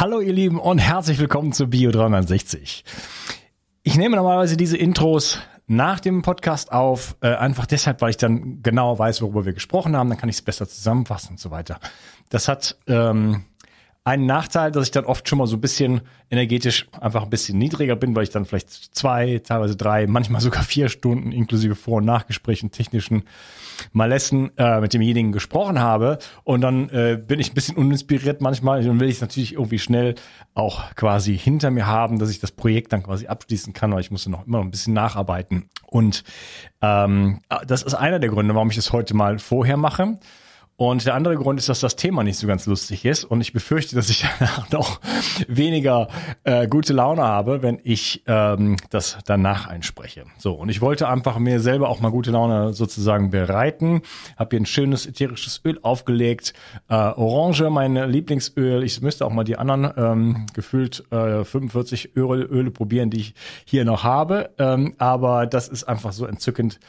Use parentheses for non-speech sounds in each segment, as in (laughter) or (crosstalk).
Hallo ihr Lieben und herzlich willkommen zu Bio 360. Ich nehme normalerweise diese Intros nach dem Podcast auf, äh, einfach deshalb, weil ich dann genauer weiß, worüber wir gesprochen haben, dann kann ich es besser zusammenfassen und so weiter. Das hat ähm, einen Nachteil, dass ich dann oft schon mal so ein bisschen energetisch einfach ein bisschen niedriger bin, weil ich dann vielleicht zwei, teilweise drei, manchmal sogar vier Stunden inklusive Vor- und Nachgesprächen, technischen Malessen äh, mit demjenigen gesprochen habe. Und dann äh, bin ich ein bisschen uninspiriert manchmal. Dann will ich es natürlich irgendwie schnell auch quasi hinter mir haben, dass ich das Projekt dann quasi abschließen kann, weil ich musste noch immer noch ein bisschen nacharbeiten. Und ähm, das ist einer der Gründe, warum ich es heute mal vorher mache. Und der andere Grund ist, dass das Thema nicht so ganz lustig ist. Und ich befürchte, dass ich danach (laughs) noch weniger äh, gute Laune habe, wenn ich ähm, das danach einspreche. So, und ich wollte einfach mir selber auch mal gute Laune sozusagen bereiten. Habe hier ein schönes ätherisches Öl aufgelegt. Äh, Orange, mein Lieblingsöl. Ich müsste auch mal die anderen ähm, gefühlt äh, 45 Öle, Öle probieren, die ich hier noch habe. Ähm, aber das ist einfach so entzückend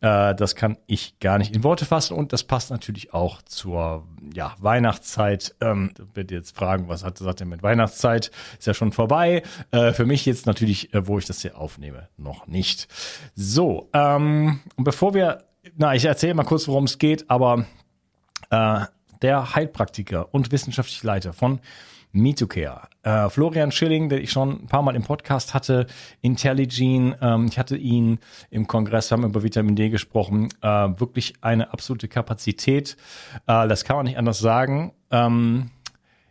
äh, das kann ich gar nicht in Worte fassen und das passt natürlich auch zur ja, Weihnachtszeit. Ähm, ihr jetzt fragen, was hat das denn mit Weihnachtszeit? Ist ja schon vorbei. Äh, für mich jetzt natürlich, äh, wo ich das hier aufnehme, noch nicht. So, ähm, bevor wir, na, ich erzähle mal kurz, worum es geht, aber äh, der Heilpraktiker und wissenschaftliche Leiter von MeToCare. Äh, Florian Schilling, den ich schon ein paar Mal im Podcast hatte, Intelligene, ähm, ich hatte ihn im Kongress, haben über Vitamin D gesprochen, äh, wirklich eine absolute Kapazität. Äh, das kann man nicht anders sagen. Ähm,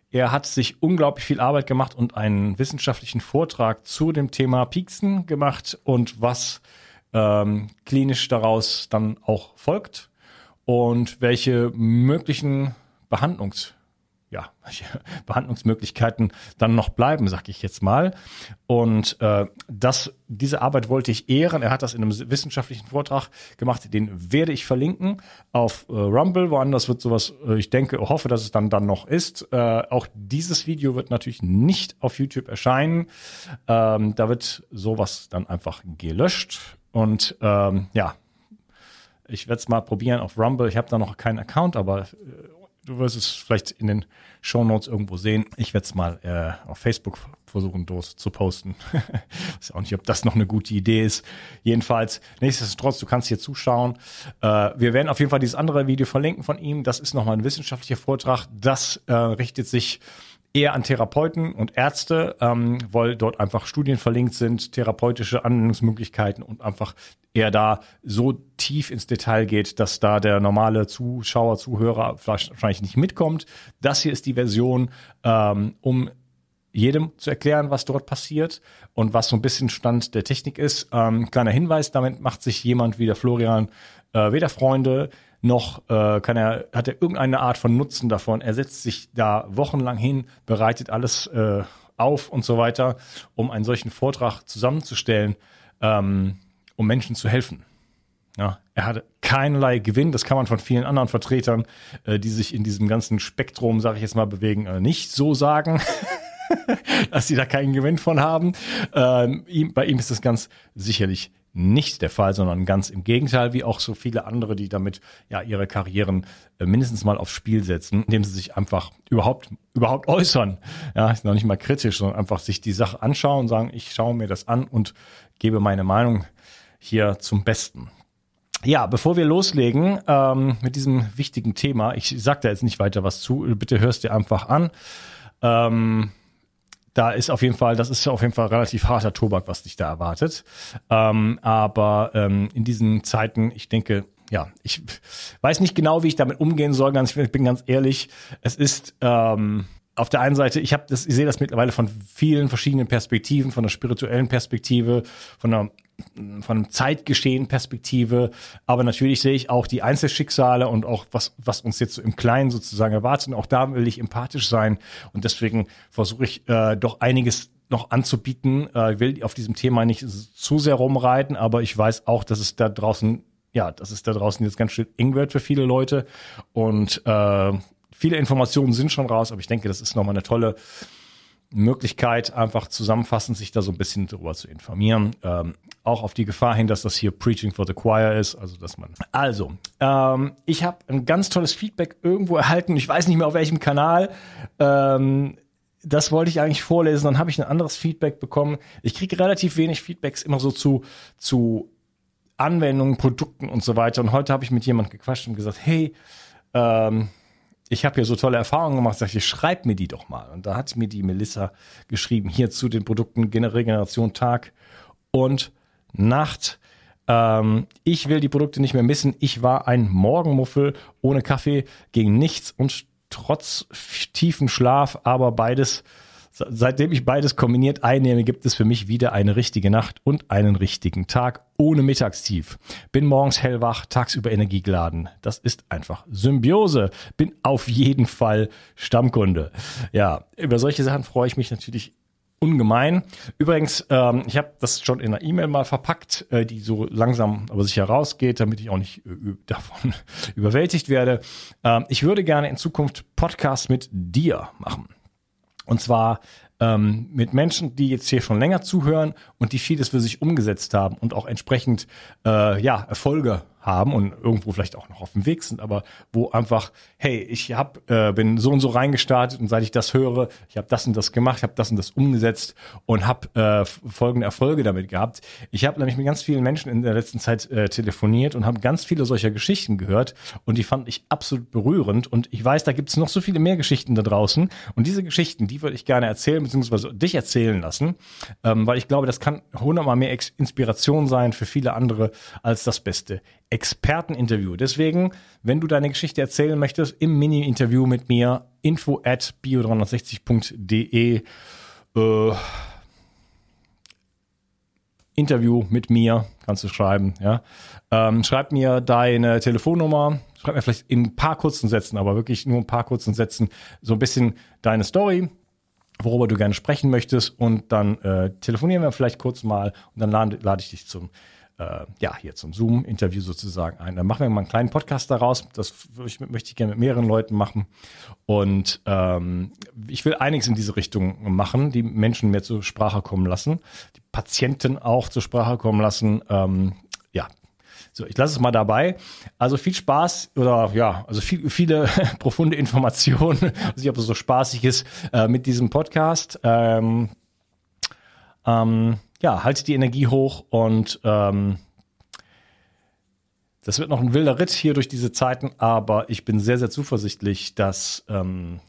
er hat sich unglaublich viel Arbeit gemacht und einen wissenschaftlichen Vortrag zu dem Thema Pieksen gemacht und was ähm, klinisch daraus dann auch folgt und welche möglichen Behandlungs ja, (laughs) Behandlungsmöglichkeiten dann noch bleiben, sag ich jetzt mal. Und äh, das, diese Arbeit wollte ich ehren. Er hat das in einem wissenschaftlichen Vortrag gemacht, den werde ich verlinken auf äh, Rumble. Woanders wird sowas, äh, ich denke, hoffe, dass es dann dann noch ist. Äh, auch dieses Video wird natürlich nicht auf YouTube erscheinen. Ähm, da wird sowas dann einfach gelöscht. Und ähm, ja, ich werde es mal probieren auf Rumble. Ich habe da noch keinen Account, aber äh, du wirst es vielleicht in den Show Notes irgendwo sehen. Ich werde es mal äh, auf Facebook versuchen, dort zu posten. (laughs) weiß auch nicht, ob das noch eine gute Idee ist. Jedenfalls, nichtsdestotrotz, du kannst hier zuschauen. Äh, wir werden auf jeden Fall dieses andere Video verlinken von ihm. Das ist nochmal ein wissenschaftlicher Vortrag. Das äh, richtet sich eher an Therapeuten und Ärzte, ähm, weil dort einfach Studien verlinkt sind, therapeutische Anwendungsmöglichkeiten und einfach eher da so tief ins Detail geht, dass da der normale Zuschauer, Zuhörer wahrscheinlich nicht mitkommt. Das hier ist die Version, ähm, um jedem zu erklären, was dort passiert und was so ein bisschen Stand der Technik ist. Ähm, kleiner Hinweis, damit macht sich jemand wie der Florian äh, weder Freunde noch äh, kann er, hat er irgendeine Art von Nutzen davon. Er setzt sich da wochenlang hin, bereitet alles äh, auf und so weiter, um einen solchen Vortrag zusammenzustellen, ähm, um Menschen zu helfen. Ja, er hatte keinerlei Gewinn, das kann man von vielen anderen Vertretern, äh, die sich in diesem ganzen Spektrum, sage ich jetzt mal, bewegen, äh, nicht so sagen. (laughs) dass sie da keinen Gewinn von haben. Ähm, ihm, bei ihm ist das ganz sicherlich nicht der Fall, sondern ganz im Gegenteil, wie auch so viele andere, die damit ja ihre Karrieren äh, mindestens mal aufs Spiel setzen, indem sie sich einfach überhaupt überhaupt äußern. Ja, ist noch nicht mal kritisch, sondern einfach sich die Sache anschauen und sagen, ich schaue mir das an und gebe meine Meinung hier zum Besten. Ja, bevor wir loslegen ähm, mit diesem wichtigen Thema, ich sage da jetzt nicht weiter was zu, bitte hörst dir einfach an. Ähm, da ist auf jeden Fall, das ist auf jeden Fall relativ harter Tobak, was dich da erwartet. Ähm, aber ähm, in diesen Zeiten, ich denke, ja, ich weiß nicht genau, wie ich damit umgehen soll. Ganz, ich bin ganz ehrlich. Es ist ähm, auf der einen Seite, ich habe das, ich sehe das mittlerweile von vielen verschiedenen Perspektiven, von der spirituellen Perspektive, von der von einem Zeitgeschehen Perspektive, aber natürlich sehe ich auch die Einzelschicksale und auch was, was uns jetzt so im Kleinen sozusagen erwartet. Und auch da will ich empathisch sein und deswegen versuche ich äh, doch einiges noch anzubieten. Äh, will auf diesem Thema nicht zu sehr rumreiten, aber ich weiß auch, dass es da draußen, ja, dass es da draußen jetzt ganz schön eng wird für viele Leute und äh, viele Informationen sind schon raus, aber ich denke, das ist nochmal eine tolle Möglichkeit, einfach zusammenfassend sich da so ein bisschen darüber zu informieren. Ähm, auch auf die Gefahr hin, dass das hier Preaching for the Choir ist, also dass man. Also, ähm, ich habe ein ganz tolles Feedback irgendwo erhalten. Ich weiß nicht mehr auf welchem Kanal. Ähm, das wollte ich eigentlich vorlesen. Dann habe ich ein anderes Feedback bekommen. Ich kriege relativ wenig Feedbacks immer so zu, zu Anwendungen, Produkten und so weiter. Und heute habe ich mit jemand gequatscht und gesagt, hey, ähm, ich habe hier so tolle Erfahrungen gemacht, sag ich, schreib mir die doch mal. Und da hat mir die Melissa geschrieben, hier zu den Produkten Regeneration Tag und Nacht. Ähm, ich will die Produkte nicht mehr missen. Ich war ein Morgenmuffel ohne Kaffee, gegen nichts und trotz tiefen Schlaf, aber beides Seitdem ich beides kombiniert einnehme, gibt es für mich wieder eine richtige Nacht und einen richtigen Tag ohne Mittagstief. Bin morgens hellwach, tagsüber energiegeladen. Das ist einfach Symbiose. Bin auf jeden Fall Stammkunde. Ja, über solche Sachen freue ich mich natürlich ungemein. Übrigens, ähm, ich habe das schon in einer E-Mail mal verpackt, äh, die so langsam aber sicher rausgeht, damit ich auch nicht äh, (laughs) davon überwältigt werde. Ähm, ich würde gerne in Zukunft Podcasts mit dir machen. Und zwar ähm, mit Menschen, die jetzt hier schon länger zuhören und die vieles für sich umgesetzt haben und auch entsprechend äh, ja Erfolge haben und irgendwo vielleicht auch noch auf dem Weg sind, aber wo einfach, hey, ich hab, äh, bin so und so reingestartet und seit ich das höre, ich habe das und das gemacht, habe das und das umgesetzt und habe äh, folgende Erfolge damit gehabt. Ich habe nämlich mit ganz vielen Menschen in der letzten Zeit äh, telefoniert und habe ganz viele solcher Geschichten gehört und die fand ich absolut berührend und ich weiß, da gibt es noch so viele mehr Geschichten da draußen und diese Geschichten, die würde ich gerne erzählen beziehungsweise dich erzählen lassen, ähm, weil ich glaube, das kann hundertmal mehr Inspiration sein für viele andere als das beste Experteninterview. Deswegen, wenn du deine Geschichte erzählen möchtest, im Mini-Interview mit mir, info at bio360.de, äh, Interview mit mir, kannst du schreiben, ja. Ähm, schreib mir deine Telefonnummer, schreib mir vielleicht in ein paar kurzen Sätzen, aber wirklich nur ein paar kurzen Sätzen, so ein bisschen deine Story, worüber du gerne sprechen möchtest und dann äh, telefonieren wir vielleicht kurz mal und dann lade, lade ich dich zum äh, ja, hier zum Zoom-Interview sozusagen ein. Dann machen wir mal einen kleinen Podcast daraus. Das möchte ich gerne mit mehreren Leuten machen. Und ähm, ich will einiges in diese Richtung machen, die Menschen mehr zur Sprache kommen lassen, die Patienten auch zur Sprache kommen lassen. Ähm, ja, so, ich lasse es mal dabei. Also viel Spaß oder ja, also viel, viele (laughs) profunde Informationen, also ich habe so spaßig ist äh, mit diesem Podcast. Ähm, ähm, ja, halt die Energie hoch und ähm, das wird noch ein wilder Ritt hier durch diese Zeiten, aber ich bin sehr, sehr zuversichtlich, dass ähm,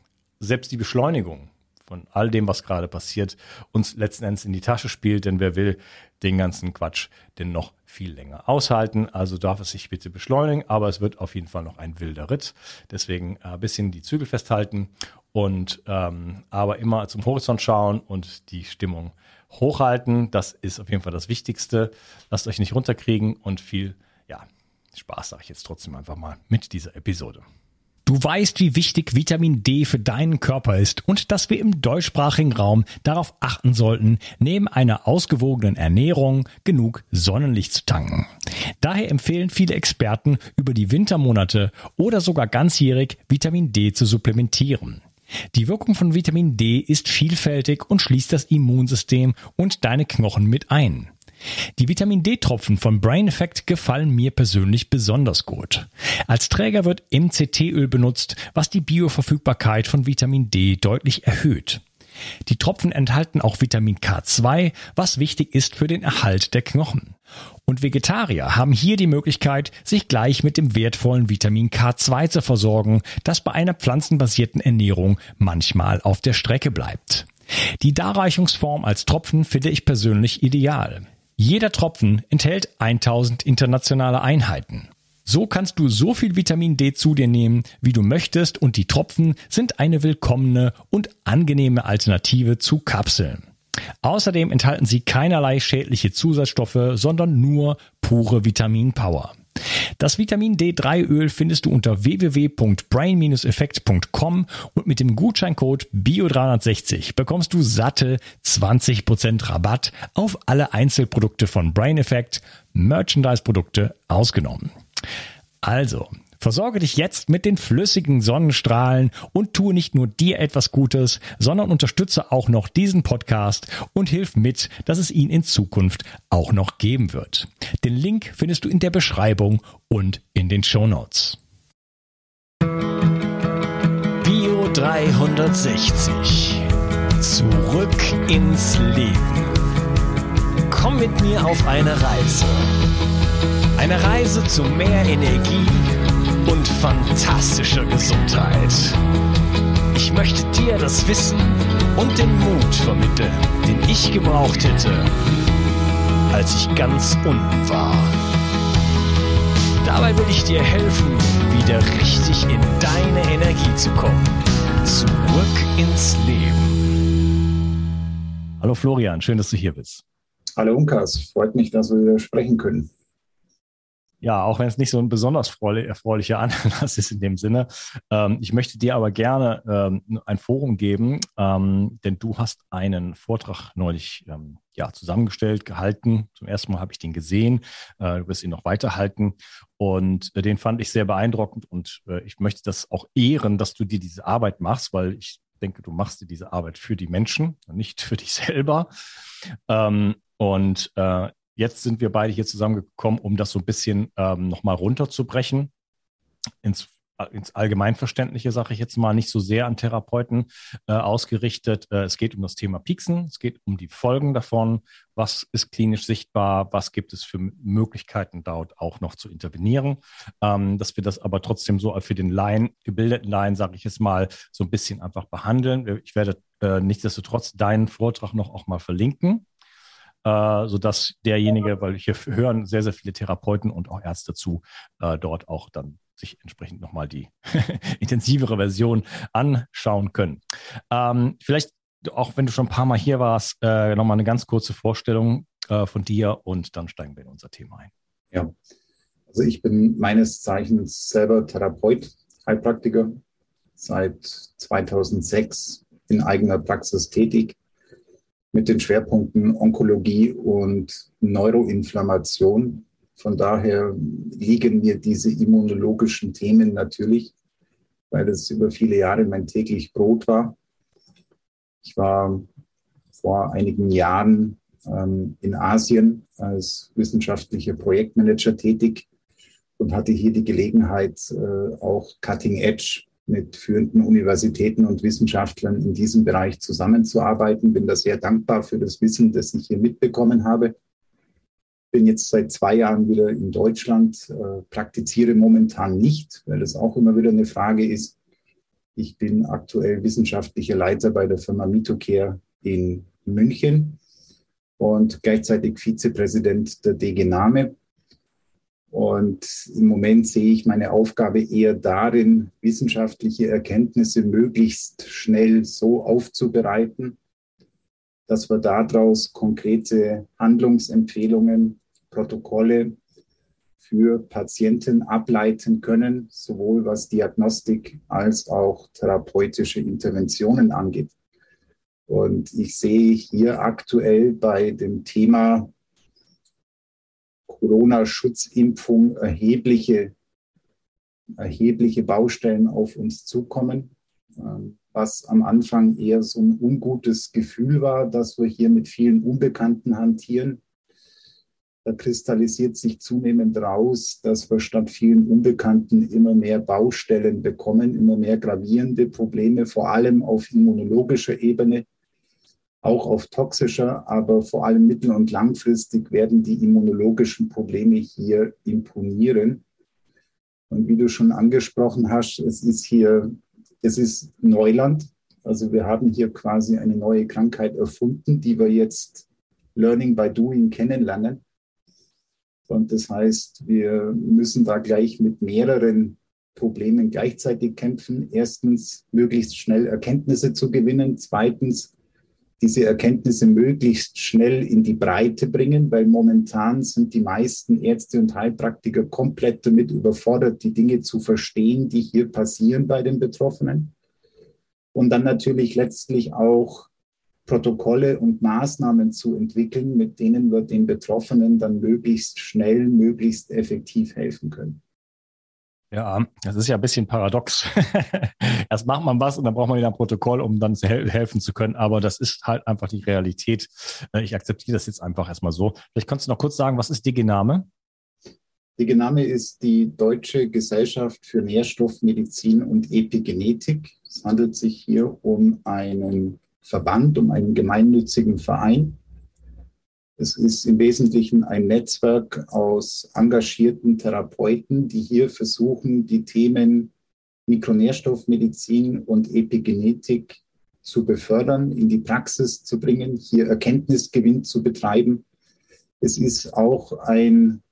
selbst die Beschleunigung von all dem, was gerade passiert, uns letzten Endes in die Tasche spielt, denn wer will den ganzen Quatsch denn noch viel länger aushalten. Also darf es sich bitte beschleunigen, aber es wird auf jeden Fall noch ein wilder Ritt. Deswegen ein bisschen die Zügel festhalten und ähm, aber immer zum Horizont schauen und die Stimmung hochhalten. Das ist auf jeden Fall das Wichtigste. Lasst euch nicht runterkriegen und viel, ja, Spaß sage ich jetzt trotzdem einfach mal mit dieser Episode. Du weißt, wie wichtig Vitamin D für deinen Körper ist und dass wir im deutschsprachigen Raum darauf achten sollten, neben einer ausgewogenen Ernährung genug Sonnenlicht zu tanken. Daher empfehlen viele Experten, über die Wintermonate oder sogar ganzjährig Vitamin D zu supplementieren. Die Wirkung von Vitamin D ist vielfältig und schließt das Immunsystem und deine Knochen mit ein. Die Vitamin D-Tropfen von Brain Effect gefallen mir persönlich besonders gut. Als Träger wird MCT-Öl benutzt, was die Bioverfügbarkeit von Vitamin D deutlich erhöht. Die Tropfen enthalten auch Vitamin K2, was wichtig ist für den Erhalt der Knochen. Und Vegetarier haben hier die Möglichkeit, sich gleich mit dem wertvollen Vitamin K2 zu versorgen, das bei einer pflanzenbasierten Ernährung manchmal auf der Strecke bleibt. Die Darreichungsform als Tropfen finde ich persönlich ideal. Jeder Tropfen enthält 1000 internationale Einheiten. So kannst du so viel Vitamin D zu dir nehmen, wie du möchtest und die Tropfen sind eine willkommene und angenehme Alternative zu Kapseln. Außerdem enthalten sie keinerlei schädliche Zusatzstoffe, sondern nur pure Vitaminpower. Das Vitamin D3 Öl findest du unter www.brain-effekt.com und mit dem Gutscheincode BIO360 bekommst du satte 20% Rabatt auf alle Einzelprodukte von Brain Effect, Merchandise-Produkte ausgenommen. Also, versorge dich jetzt mit den flüssigen Sonnenstrahlen und tue nicht nur dir etwas Gutes, sondern unterstütze auch noch diesen Podcast und hilf mit, dass es ihn in Zukunft auch noch geben wird. Den Link findest du in der Beschreibung und in den Show Notes. Bio 360 Zurück ins Leben. Komm mit mir auf eine Reise. Eine Reise zu mehr Energie und fantastischer Gesundheit. Ich möchte dir das Wissen und den Mut vermitteln, den ich gebraucht hätte, als ich ganz unten war. Dabei will ich dir helfen, wieder richtig in deine Energie zu kommen. Zurück ins Leben. Hallo Florian, schön, dass du hier bist. Hallo Unkas, freut mich, dass wir wieder sprechen können. Ja, auch wenn es nicht so ein besonders erfreulicher Anlass (laughs) ist in dem Sinne. Ähm, ich möchte dir aber gerne ähm, ein Forum geben, ähm, denn du hast einen Vortrag neulich ähm, ja, zusammengestellt, gehalten. Zum ersten Mal habe ich den gesehen. Äh, du wirst ihn noch weiterhalten. Und äh, den fand ich sehr beeindruckend und äh, ich möchte das auch ehren, dass du dir diese Arbeit machst, weil ich denke, du machst dir diese Arbeit für die Menschen, nicht für dich (laughs) selber. Ähm, und äh, Jetzt sind wir beide hier zusammengekommen, um das so ein bisschen ähm, nochmal runterzubrechen ins ins Allgemeinverständliche, sage ich jetzt mal, nicht so sehr an Therapeuten äh, ausgerichtet. Äh, es geht um das Thema Pieksen, es geht um die Folgen davon, was ist klinisch sichtbar, was gibt es für Möglichkeiten dort auch noch zu intervenieren. Ähm, dass wir das aber trotzdem so für den Laien, gebildeten Laien, sage ich jetzt mal, so ein bisschen einfach behandeln. Ich werde äh, nichtsdestotrotz deinen Vortrag noch auch mal verlinken äh, sodass derjenige, weil hier hören sehr, sehr viele Therapeuten und auch Ärzte zu, äh, dort auch dann sich entsprechend nochmal die (laughs) intensivere Version anschauen können. Ähm, vielleicht, auch wenn du schon ein paar Mal hier warst, äh, nochmal eine ganz kurze Vorstellung äh, von dir und dann steigen wir in unser Thema ein. Ja, also ich bin meines Zeichens selber Therapeut, Heilpraktiker, seit 2006 in eigener Praxis tätig mit den Schwerpunkten Onkologie und Neuroinflammation. Von daher liegen mir diese immunologischen Themen natürlich, weil es über viele Jahre mein täglich Brot war. Ich war vor einigen Jahren ähm, in Asien als wissenschaftlicher Projektmanager tätig und hatte hier die Gelegenheit, äh, auch Cutting Edge mit führenden Universitäten und Wissenschaftlern in diesem Bereich zusammenzuarbeiten. Bin da sehr dankbar für das Wissen, das ich hier mitbekommen habe. Bin jetzt seit zwei Jahren wieder in Deutschland, äh, praktiziere momentan nicht, weil das auch immer wieder eine Frage ist. Ich bin aktuell wissenschaftlicher Leiter bei der Firma Mitocare in München und gleichzeitig Vizepräsident der DG Name. Und im Moment sehe ich meine Aufgabe eher darin, wissenschaftliche Erkenntnisse möglichst schnell so aufzubereiten, dass wir daraus konkrete Handlungsempfehlungen, Protokolle für Patienten ableiten können, sowohl was Diagnostik als auch therapeutische Interventionen angeht. Und ich sehe hier aktuell bei dem Thema Corona-Schutzimpfung erhebliche, erhebliche Baustellen auf uns zukommen, ähm, was am Anfang eher so ein ungutes Gefühl war, dass wir hier mit vielen Unbekannten hantieren. Da kristallisiert sich zunehmend raus, dass wir statt vielen Unbekannten immer mehr Baustellen bekommen, immer mehr gravierende Probleme, vor allem auf immunologischer Ebene auch auf toxischer, aber vor allem mittel- und langfristig werden die immunologischen Probleme hier imponieren. Und wie du schon angesprochen hast, es ist hier, es ist Neuland. Also wir haben hier quasi eine neue Krankheit erfunden, die wir jetzt Learning by Doing kennenlernen. Und das heißt, wir müssen da gleich mit mehreren Problemen gleichzeitig kämpfen. Erstens, möglichst schnell Erkenntnisse zu gewinnen. Zweitens, diese Erkenntnisse möglichst schnell in die Breite bringen, weil momentan sind die meisten Ärzte und Heilpraktiker komplett damit überfordert, die Dinge zu verstehen, die hier passieren bei den Betroffenen. Und dann natürlich letztlich auch Protokolle und Maßnahmen zu entwickeln, mit denen wir den Betroffenen dann möglichst schnell, möglichst effektiv helfen können. Ja, das ist ja ein bisschen paradox. (laughs) Erst macht man was und dann braucht man wieder ein Protokoll, um dann hel helfen zu können. Aber das ist halt einfach die Realität. Äh, ich akzeptiere das jetzt einfach erstmal so. Vielleicht kannst du noch kurz sagen, was ist DG-Name? DG-Name ist die Deutsche Gesellschaft für Nährstoffmedizin und Epigenetik. Es handelt sich hier um einen Verband, um einen gemeinnützigen Verein. Es ist im Wesentlichen ein Netzwerk aus engagierten Therapeuten, die hier versuchen, die Themen Mikronährstoffmedizin und Epigenetik zu befördern, in die Praxis zu bringen, hier Erkenntnisgewinn zu betreiben. Es ist auch ein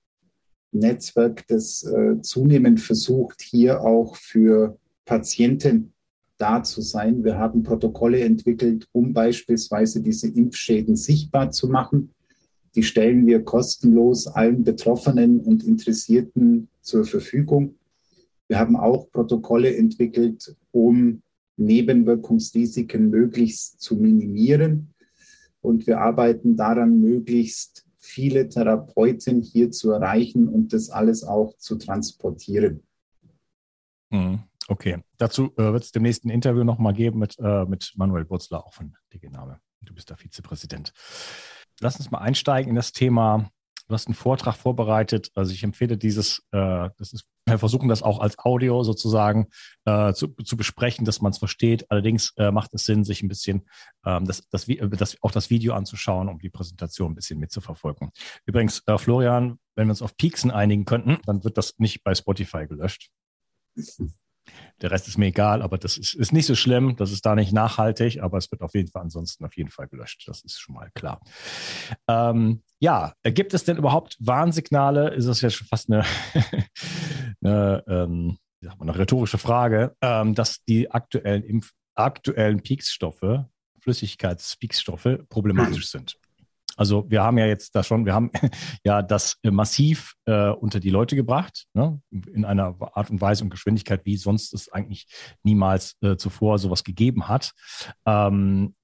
Netzwerk, das äh, zunehmend versucht, hier auch für Patienten da zu sein. Wir haben Protokolle entwickelt, um beispielsweise diese Impfschäden sichtbar zu machen. Die stellen wir kostenlos allen Betroffenen und Interessierten zur Verfügung. Wir haben auch Protokolle entwickelt, um Nebenwirkungsrisiken möglichst zu minimieren. Und wir arbeiten daran, möglichst viele Therapeuten hier zu erreichen und das alles auch zu transportieren. Mhm. Okay, dazu äh, wird es demnächst ein Interview nochmal geben mit, äh, mit Manuel Burzler, auch von DG. Du bist da Vizepräsident. Lass uns mal einsteigen in das Thema Du hast einen Vortrag vorbereitet. Also ich empfehle dieses, äh, das ist, wir versuchen das auch als Audio sozusagen äh, zu, zu besprechen, dass man es versteht. Allerdings äh, macht es Sinn, sich ein bisschen ähm, das, das, das, auch das Video anzuschauen, um die Präsentation ein bisschen mitzuverfolgen. Übrigens, äh, Florian, wenn wir uns auf Pieksen einigen könnten, dann wird das nicht bei Spotify gelöscht. (laughs) Der Rest ist mir egal, aber das ist, ist nicht so schlimm. Das ist da nicht nachhaltig, aber es wird auf jeden Fall ansonsten auf jeden Fall gelöscht. Das ist schon mal klar. Ähm, ja, gibt es denn überhaupt Warnsignale? Ist das ja schon fast eine, (laughs) eine, ähm, eine rhetorische Frage, ähm, dass die aktuellen, Impf aktuellen Peaksstoffe, Flüssigkeitspeaksstoffe problematisch (clears throat) sind? Also wir haben ja jetzt da schon, wir haben (laughs) ja das massiv äh, unter die Leute gebracht, ne? in einer Art und Weise und Geschwindigkeit, wie sonst es eigentlich niemals äh, zuvor sowas gegeben hat. Ähm,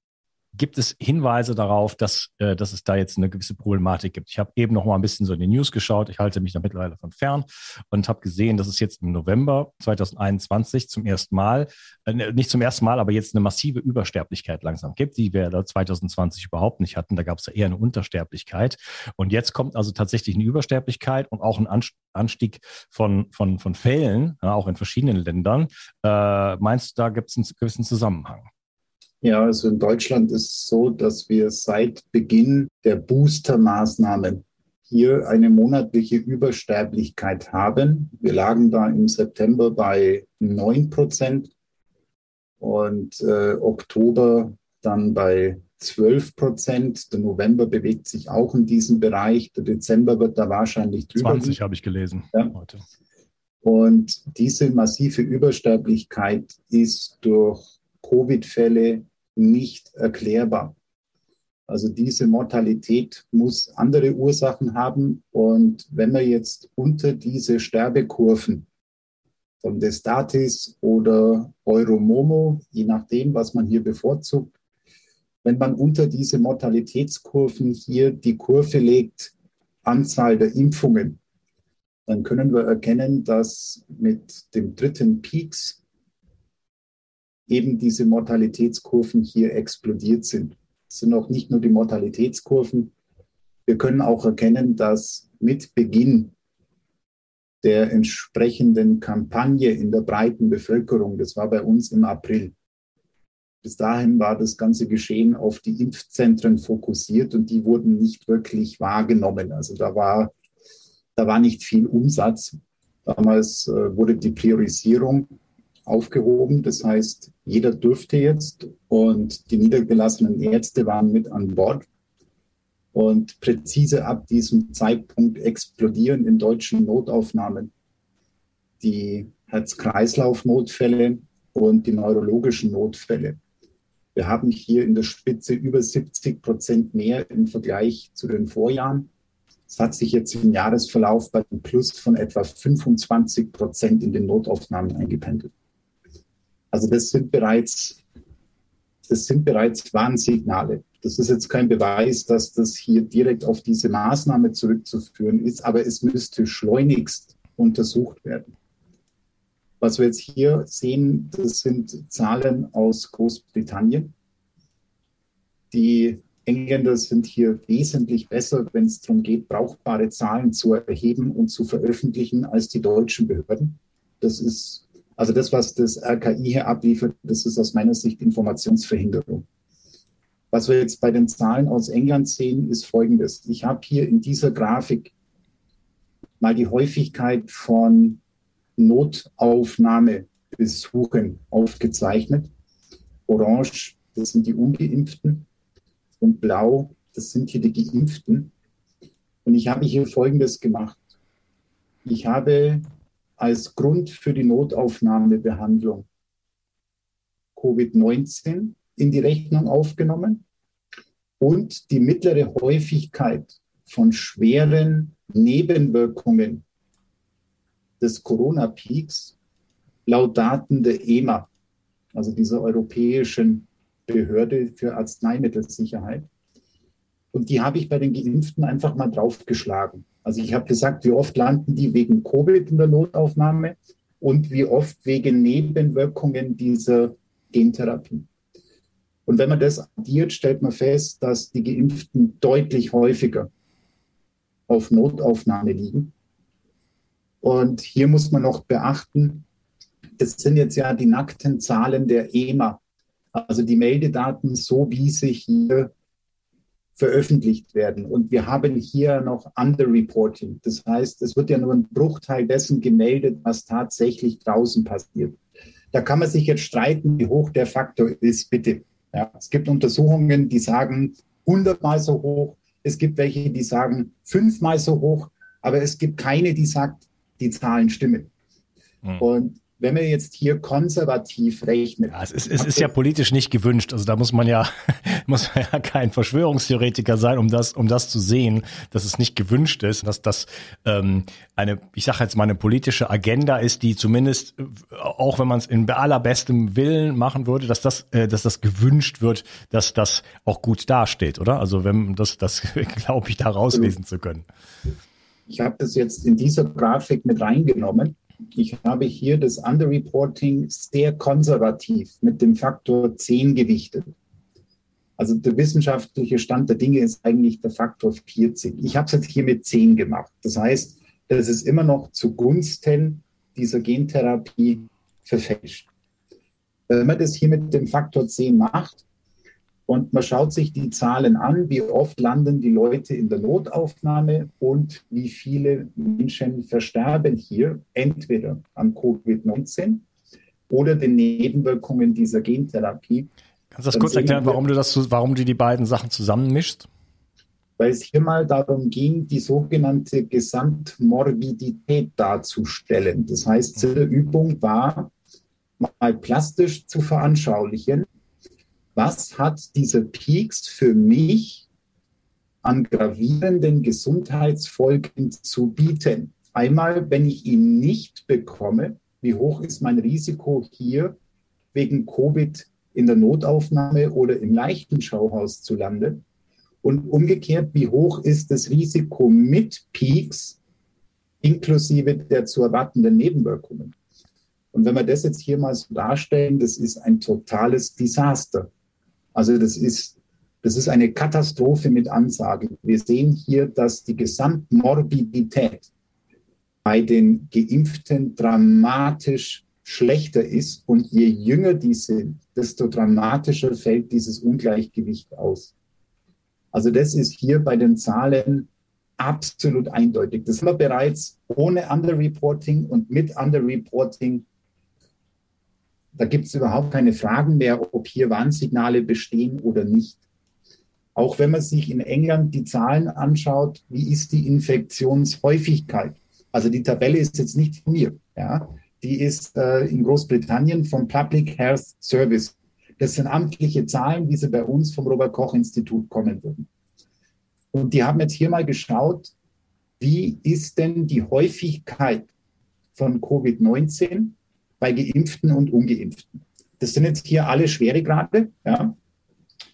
gibt es Hinweise darauf, dass, äh, dass es da jetzt eine gewisse Problematik gibt. Ich habe eben noch mal ein bisschen so in die News geschaut. Ich halte mich da mittlerweile von fern und habe gesehen, dass es jetzt im November 2021 zum ersten Mal, äh, ne, nicht zum ersten Mal, aber jetzt eine massive Übersterblichkeit langsam gibt, die wir da 2020 überhaupt nicht hatten. Da gab es ja eher eine Untersterblichkeit. Und jetzt kommt also tatsächlich eine Übersterblichkeit und auch ein Anstieg von, von, von Fällen, auch in verschiedenen Ländern. Äh, meinst du, da gibt es einen gewissen Zusammenhang? Ja, also in Deutschland ist es so, dass wir seit Beginn der Booster-Maßnahmen hier eine monatliche Übersterblichkeit haben. Wir lagen da im September bei 9 Prozent und äh, Oktober dann bei 12 Prozent. Der November bewegt sich auch in diesem Bereich. Der Dezember wird da wahrscheinlich drüber. 20 habe ich gelesen ja. heute. Und diese massive Übersterblichkeit ist durch Covid-Fälle nicht erklärbar. Also diese Mortalität muss andere Ursachen haben. Und wenn man jetzt unter diese Sterbekurven von Destatis oder Euromomo, je nachdem, was man hier bevorzugt, wenn man unter diese Mortalitätskurven hier die Kurve legt, Anzahl der Impfungen, dann können wir erkennen, dass mit dem dritten Peaks eben diese Mortalitätskurven hier explodiert sind. Es sind auch nicht nur die Mortalitätskurven. Wir können auch erkennen, dass mit Beginn der entsprechenden Kampagne in der breiten Bevölkerung, das war bei uns im April, bis dahin war das ganze Geschehen auf die Impfzentren fokussiert und die wurden nicht wirklich wahrgenommen. Also da war, da war nicht viel Umsatz. Damals äh, wurde die Priorisierung aufgehoben. Das heißt, jeder dürfte jetzt und die niedergelassenen Ärzte waren mit an Bord. Und präzise ab diesem Zeitpunkt explodieren in deutschen Notaufnahmen die Herz-Kreislauf-Notfälle und die neurologischen Notfälle. Wir haben hier in der Spitze über 70 Prozent mehr im Vergleich zu den Vorjahren. Es hat sich jetzt im Jahresverlauf bei einem Plus von etwa 25 Prozent in den Notaufnahmen eingependelt. Also das sind bereits, das sind bereits Warnsignale. Das ist jetzt kein Beweis, dass das hier direkt auf diese Maßnahme zurückzuführen ist, aber es müsste schleunigst untersucht werden. Was wir jetzt hier sehen, das sind Zahlen aus Großbritannien. Die Engländer sind hier wesentlich besser, wenn es darum geht, brauchbare Zahlen zu erheben und zu veröffentlichen, als die deutschen Behörden. Das ist also das, was das RKI hier abliefert, das ist aus meiner Sicht Informationsverhinderung. Was wir jetzt bei den Zahlen aus England sehen, ist folgendes. Ich habe hier in dieser Grafik mal die Häufigkeit von Notaufnahmebesuchen aufgezeichnet. Orange, das sind die ungeimpften und blau, das sind hier die geimpften. Und ich habe hier Folgendes gemacht. Ich habe als Grund für die Notaufnahmebehandlung Covid-19 in die Rechnung aufgenommen und die mittlere Häufigkeit von schweren Nebenwirkungen des Corona-Peaks laut Daten der EMA, also dieser europäischen Behörde für Arzneimittelsicherheit. Und die habe ich bei den Geimpften einfach mal draufgeschlagen. Also ich habe gesagt, wie oft landen die wegen Covid in der Notaufnahme und wie oft wegen Nebenwirkungen dieser Gentherapie. Und wenn man das addiert, stellt man fest, dass die Geimpften deutlich häufiger auf Notaufnahme liegen. Und hier muss man noch beachten, das sind jetzt ja die nackten Zahlen der EMA, also die Meldedaten, so wie sie hier veröffentlicht werden. Und wir haben hier noch Underreporting. Das heißt, es wird ja nur ein Bruchteil dessen gemeldet, was tatsächlich draußen passiert. Da kann man sich jetzt streiten, wie hoch der Faktor ist, bitte. Ja, es gibt Untersuchungen, die sagen hundertmal so hoch. Es gibt welche, die sagen fünfmal so hoch. Aber es gibt keine, die sagt, die Zahlen stimmen. Mhm. Und wenn wir jetzt hier konservativ rechnen. Ja, es ist, es ist ja politisch nicht gewünscht. Also da muss man ja, (laughs) muss man ja kein Verschwörungstheoretiker sein, um das, um das zu sehen, dass es nicht gewünscht ist, dass das ähm, eine, ich sage jetzt mal eine politische Agenda ist, die zumindest, auch wenn man es in allerbestem Willen machen würde, dass das, äh, dass das gewünscht wird, dass das auch gut dasteht, oder? Also wenn das, das (laughs) glaube ich, da rauslesen zu können. Ich habe das jetzt in dieser Grafik mit reingenommen ich habe hier das Underreporting sehr konservativ mit dem Faktor 10 gewichtet. Also der wissenschaftliche Stand der Dinge ist eigentlich der Faktor 40. Ich habe es jetzt hier mit 10 gemacht. Das heißt, das ist immer noch zugunsten dieser Gentherapie verfälscht. Wenn man das hier mit dem Faktor 10 macht, und man schaut sich die Zahlen an, wie oft landen die Leute in der Notaufnahme und wie viele Menschen versterben hier, entweder an Covid-19 oder den Nebenwirkungen dieser Gentherapie. Kannst du das kurz erklären, warum du, das, warum du die beiden Sachen zusammenmischst? Weil es hier mal darum ging, die sogenannte Gesamtmorbidität darzustellen. Das heißt, diese Übung war, mal plastisch zu veranschaulichen, was hat dieser Peaks für mich an gravierenden Gesundheitsfolgen zu bieten? Einmal, wenn ich ihn nicht bekomme, wie hoch ist mein Risiko hier wegen Covid in der Notaufnahme oder im leichten Schauhaus zu landen? Und umgekehrt, wie hoch ist das Risiko mit Peaks inklusive der zu erwartenden Nebenwirkungen? Und wenn wir das jetzt hier mal so darstellen, das ist ein totales Desaster. Also das ist, das ist eine Katastrophe mit Ansage. Wir sehen hier, dass die Gesamtmorbidität bei den Geimpften dramatisch schlechter ist. Und je jünger die sind, desto dramatischer fällt dieses Ungleichgewicht aus. Also das ist hier bei den Zahlen absolut eindeutig. Das haben wir bereits ohne Underreporting und mit Underreporting da gibt es überhaupt keine Fragen mehr, ob hier Warnsignale bestehen oder nicht. Auch wenn man sich in England die Zahlen anschaut, wie ist die Infektionshäufigkeit? Also die Tabelle ist jetzt nicht von mir, ja. Die ist äh, in Großbritannien vom Public Health Service. Das sind amtliche Zahlen, wie sie bei uns vom Robert Koch Institut kommen würden. Und die haben jetzt hier mal geschaut, wie ist denn die Häufigkeit von Covid-19 bei Geimpften und Ungeimpften. Das sind jetzt hier alle Schweregrade. Ja.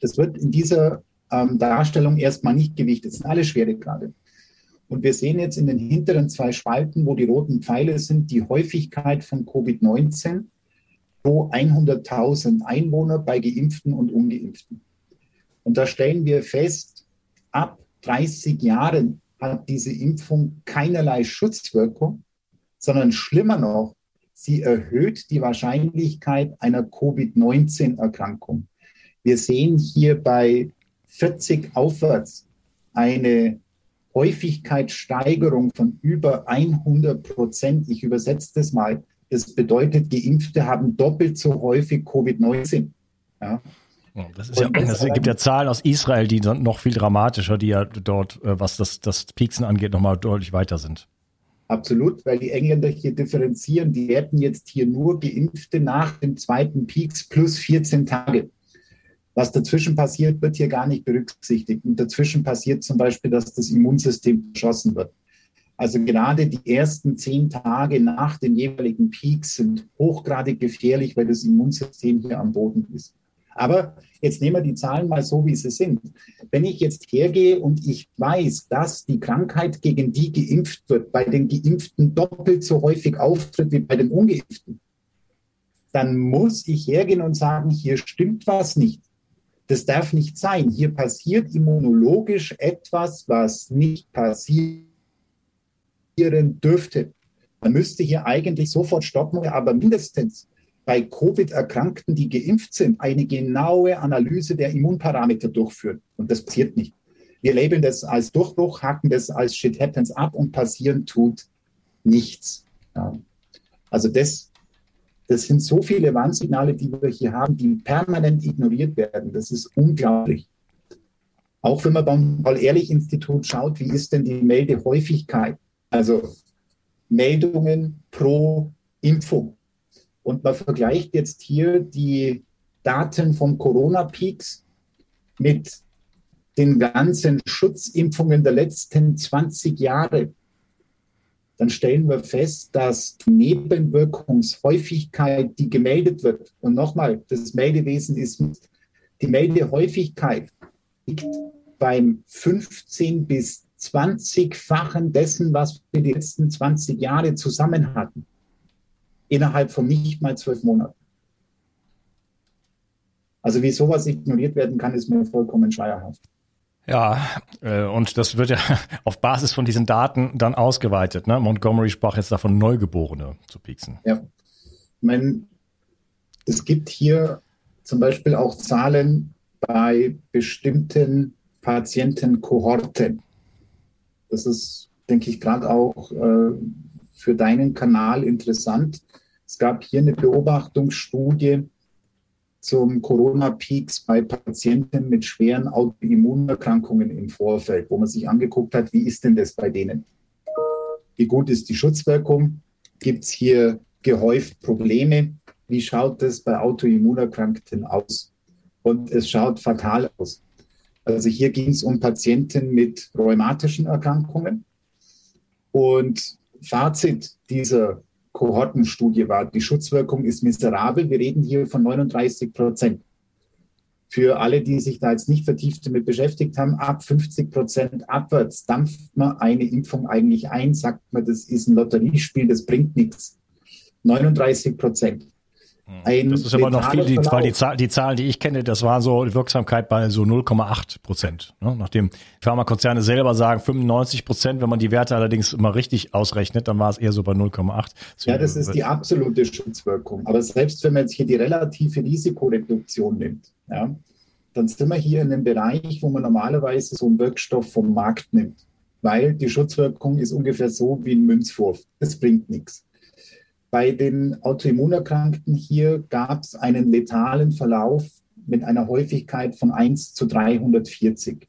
Das wird in dieser ähm, Darstellung erstmal nicht gewichtet. Das sind alle Schweregrade. Und wir sehen jetzt in den hinteren zwei Spalten, wo die roten Pfeile sind, die Häufigkeit von Covid-19 pro 100.000 Einwohner bei Geimpften und Ungeimpften. Und da stellen wir fest, ab 30 Jahren hat diese Impfung keinerlei Schutzwirkung, sondern schlimmer noch, sie erhöht die Wahrscheinlichkeit einer Covid-19-Erkrankung. Wir sehen hier bei 40 aufwärts eine Häufigkeitssteigerung von über 100 Prozent. Ich übersetze das mal. Das bedeutet, Geimpfte haben doppelt so häufig Covid-19. Ja. Das, ja, das gibt ja Zahlen aus Israel, die sind noch viel dramatischer, die ja dort, äh, was das, das Pieksen angeht, nochmal deutlich weiter sind. Absolut, weil die Engländer hier differenzieren. Die werden jetzt hier nur Geimpfte nach dem zweiten Peaks plus 14 Tage. Was dazwischen passiert, wird hier gar nicht berücksichtigt. Und dazwischen passiert zum Beispiel, dass das Immunsystem verschossen wird. Also gerade die ersten zehn Tage nach den jeweiligen Peaks sind hochgradig gefährlich, weil das Immunsystem hier am Boden ist. Aber jetzt nehmen wir die Zahlen mal so, wie sie sind. Wenn ich jetzt hergehe und ich weiß, dass die Krankheit, gegen die geimpft wird, bei den Geimpften doppelt so häufig auftritt wie bei den Ungeimpften, dann muss ich hergehen und sagen, hier stimmt was nicht. Das darf nicht sein. Hier passiert immunologisch etwas, was nicht passieren dürfte. Man müsste hier eigentlich sofort stoppen, aber mindestens bei Covid-Erkrankten, die geimpft sind, eine genaue Analyse der Immunparameter durchführen. Und das passiert nicht. Wir labeln das als Durchbruch, hacken das als Shit happens ab und passieren tut nichts. Ja. Also das das sind so viele Warnsignale, die wir hier haben, die permanent ignoriert werden. Das ist unglaublich. Auch wenn man beim Paul-Ehrlich-Institut schaut, wie ist denn die Meldehäufigkeit? Also Meldungen pro Impfung. Und man vergleicht jetzt hier die Daten vom Corona-Peaks mit den ganzen Schutzimpfungen der letzten 20 Jahre dann stellen wir fest, dass die Nebenwirkungshäufigkeit, die gemeldet wird, und nochmal, das Meldewesen ist, die Meldehäufigkeit liegt beim 15 bis 20-fachen dessen, was wir die letzten 20 Jahre zusammen hatten. Innerhalb von nicht mal zwölf Monaten. Also wie sowas ignoriert werden kann, ist mir vollkommen schleierhaft. Ja, äh, und das wird ja (laughs) auf Basis von diesen Daten dann ausgeweitet. Ne? Montgomery sprach jetzt davon, Neugeborene zu pieksen. Ja, ich meine, es gibt hier zum Beispiel auch Zahlen bei bestimmten Patientenkohorten. Das ist, denke ich, gerade auch äh, für deinen Kanal interessant. Es gab hier eine Beobachtungsstudie, zum Corona-Peaks bei Patienten mit schweren Autoimmunerkrankungen im Vorfeld, wo man sich angeguckt hat, wie ist denn das bei denen? Wie gut ist die Schutzwirkung? Gibt es hier gehäuft Probleme? Wie schaut das bei Autoimmunerkrankten aus? Und es schaut fatal aus. Also hier ging es um Patienten mit rheumatischen Erkrankungen. Und Fazit dieser Kohortenstudie war. Die Schutzwirkung ist miserabel. Wir reden hier von 39 Prozent. Für alle, die sich da jetzt nicht vertieft damit beschäftigt haben, ab 50 Prozent abwärts dampft man eine Impfung eigentlich ein, sagt man, das ist ein Lotteriespiel, das bringt nichts. 39 Prozent. Ein das ist aber noch viel, die, weil die, Zahl, die Zahlen, die ich kenne, das war so die Wirksamkeit bei so 0,8 Prozent. Ne? Nachdem Pharmakonzerne selber sagen 95 Prozent, wenn man die Werte allerdings immer richtig ausrechnet, dann war es eher so bei 0,8. Ja, das ist die absolute Schutzwirkung. Aber selbst wenn man jetzt hier die relative Risikoreduktion nimmt, ja, dann sind wir hier in einem Bereich, wo man normalerweise so einen Wirkstoff vom Markt nimmt. Weil die Schutzwirkung ist ungefähr so wie ein Münzwurf. Das bringt nichts. Bei den Autoimmunerkrankten hier gab es einen letalen Verlauf mit einer Häufigkeit von 1 zu 340.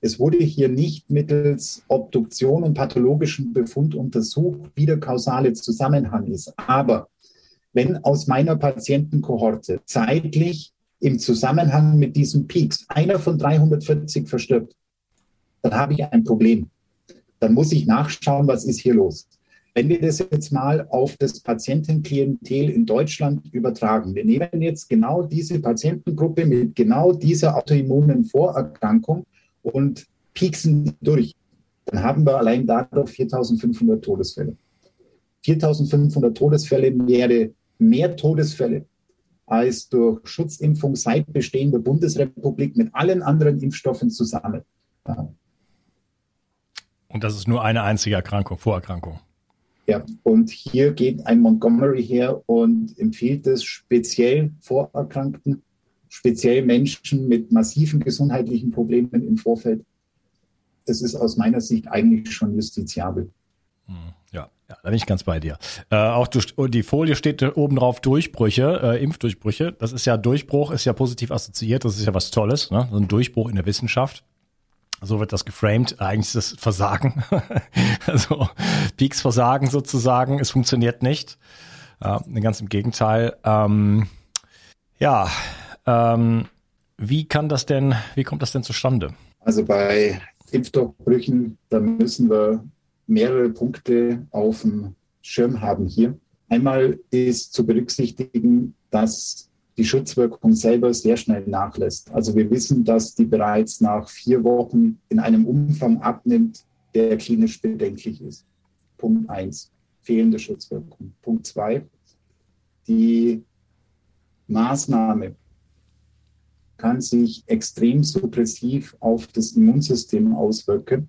Es wurde hier nicht mittels Obduktion und pathologischen Befund untersucht, wie der kausale Zusammenhang ist. Aber wenn aus meiner Patientenkohorte zeitlich im Zusammenhang mit diesen Peaks einer von 340 verstirbt, dann habe ich ein Problem. Dann muss ich nachschauen, was ist hier los. Wenn wir das jetzt mal auf das Patientenklientel in Deutschland übertragen, wir nehmen jetzt genau diese Patientengruppe mit genau dieser autoimmunen Vorerkrankung und pieksen durch, dann haben wir allein dadurch 4500 Todesfälle. 4500 Todesfälle wäre mehr Todesfälle als durch Schutzimpfung seit Bestehen der Bundesrepublik mit allen anderen Impfstoffen zusammen. Und das ist nur eine einzige Erkrankung, Vorerkrankung. Ja, und hier geht ein Montgomery her und empfiehlt es speziell Vorerkrankten speziell Menschen mit massiven gesundheitlichen Problemen im Vorfeld. Das ist aus meiner Sicht eigentlich schon justiziabel. Hm, ja, ja, da bin ich ganz bei dir. Äh, auch du, die Folie steht oben drauf Durchbrüche, äh, Impfdurchbrüche. Das ist ja Durchbruch, ist ja positiv assoziiert, das ist ja was Tolles, ne? So ein Durchbruch in der Wissenschaft. So wird das geframed. Eigentlich ist das Versagen. (laughs) also Peaks Versagen sozusagen. Es funktioniert nicht. Ja, ganz im Gegenteil. Ähm, ja, ähm, wie kann das denn, wie kommt das denn zustande? Also bei Impfdurchbrüchen, da müssen wir mehrere Punkte auf dem Schirm haben hier. Einmal ist zu berücksichtigen, dass die Schutzwirkung selber sehr schnell nachlässt. Also wir wissen, dass die bereits nach vier Wochen in einem Umfang abnimmt, der klinisch bedenklich ist. Punkt eins, fehlende Schutzwirkung. Punkt zwei, die Maßnahme kann sich extrem suppressiv auf das Immunsystem auswirken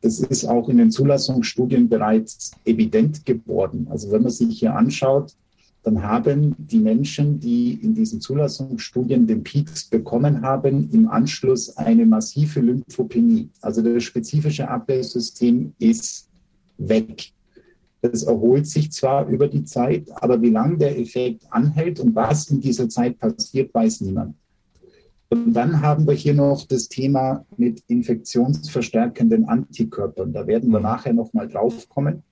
das ist auch in den Zulassungsstudien bereits evident geworden. Also wenn man sich hier anschaut, dann haben die Menschen, die in diesen Zulassungsstudien den Peaks bekommen haben, im Anschluss eine massive Lymphopenie. Also das spezifische Abwehrsystem ist weg. Das erholt sich zwar über die Zeit, aber wie lange der Effekt anhält und was in dieser Zeit passiert, weiß niemand. Und dann haben wir hier noch das Thema mit infektionsverstärkenden Antikörpern. Da werden wir mhm. nachher nochmal drauf kommen.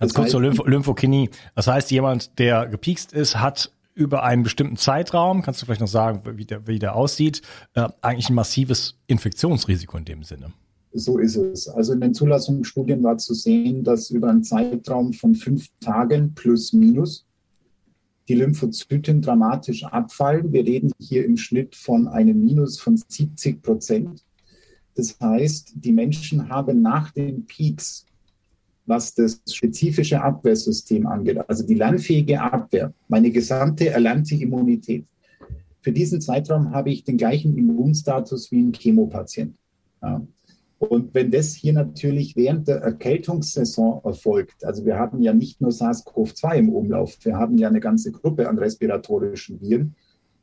Ganz kurz zur Lymph Lymphokenie. Das heißt, jemand, der gepiekst ist, hat über einen bestimmten Zeitraum, kannst du vielleicht noch sagen, wie der, wie der aussieht, äh, eigentlich ein massives Infektionsrisiko in dem Sinne. So ist es. Also in den Zulassungsstudien war zu sehen, dass über einen Zeitraum von fünf Tagen plus minus die Lymphozyten dramatisch abfallen. Wir reden hier im Schnitt von einem Minus von 70 Prozent. Das heißt, die Menschen haben nach den Peaks, was das spezifische Abwehrsystem angeht, also die lernfähige Abwehr, meine gesamte erlernte Immunität. Für diesen Zeitraum habe ich den gleichen Immunstatus wie ein Chemopatient. Ja. Und wenn das hier natürlich während der Erkältungssaison erfolgt, also wir haben ja nicht nur SARS-CoV-2 im Umlauf, wir haben ja eine ganze Gruppe an respiratorischen Viren,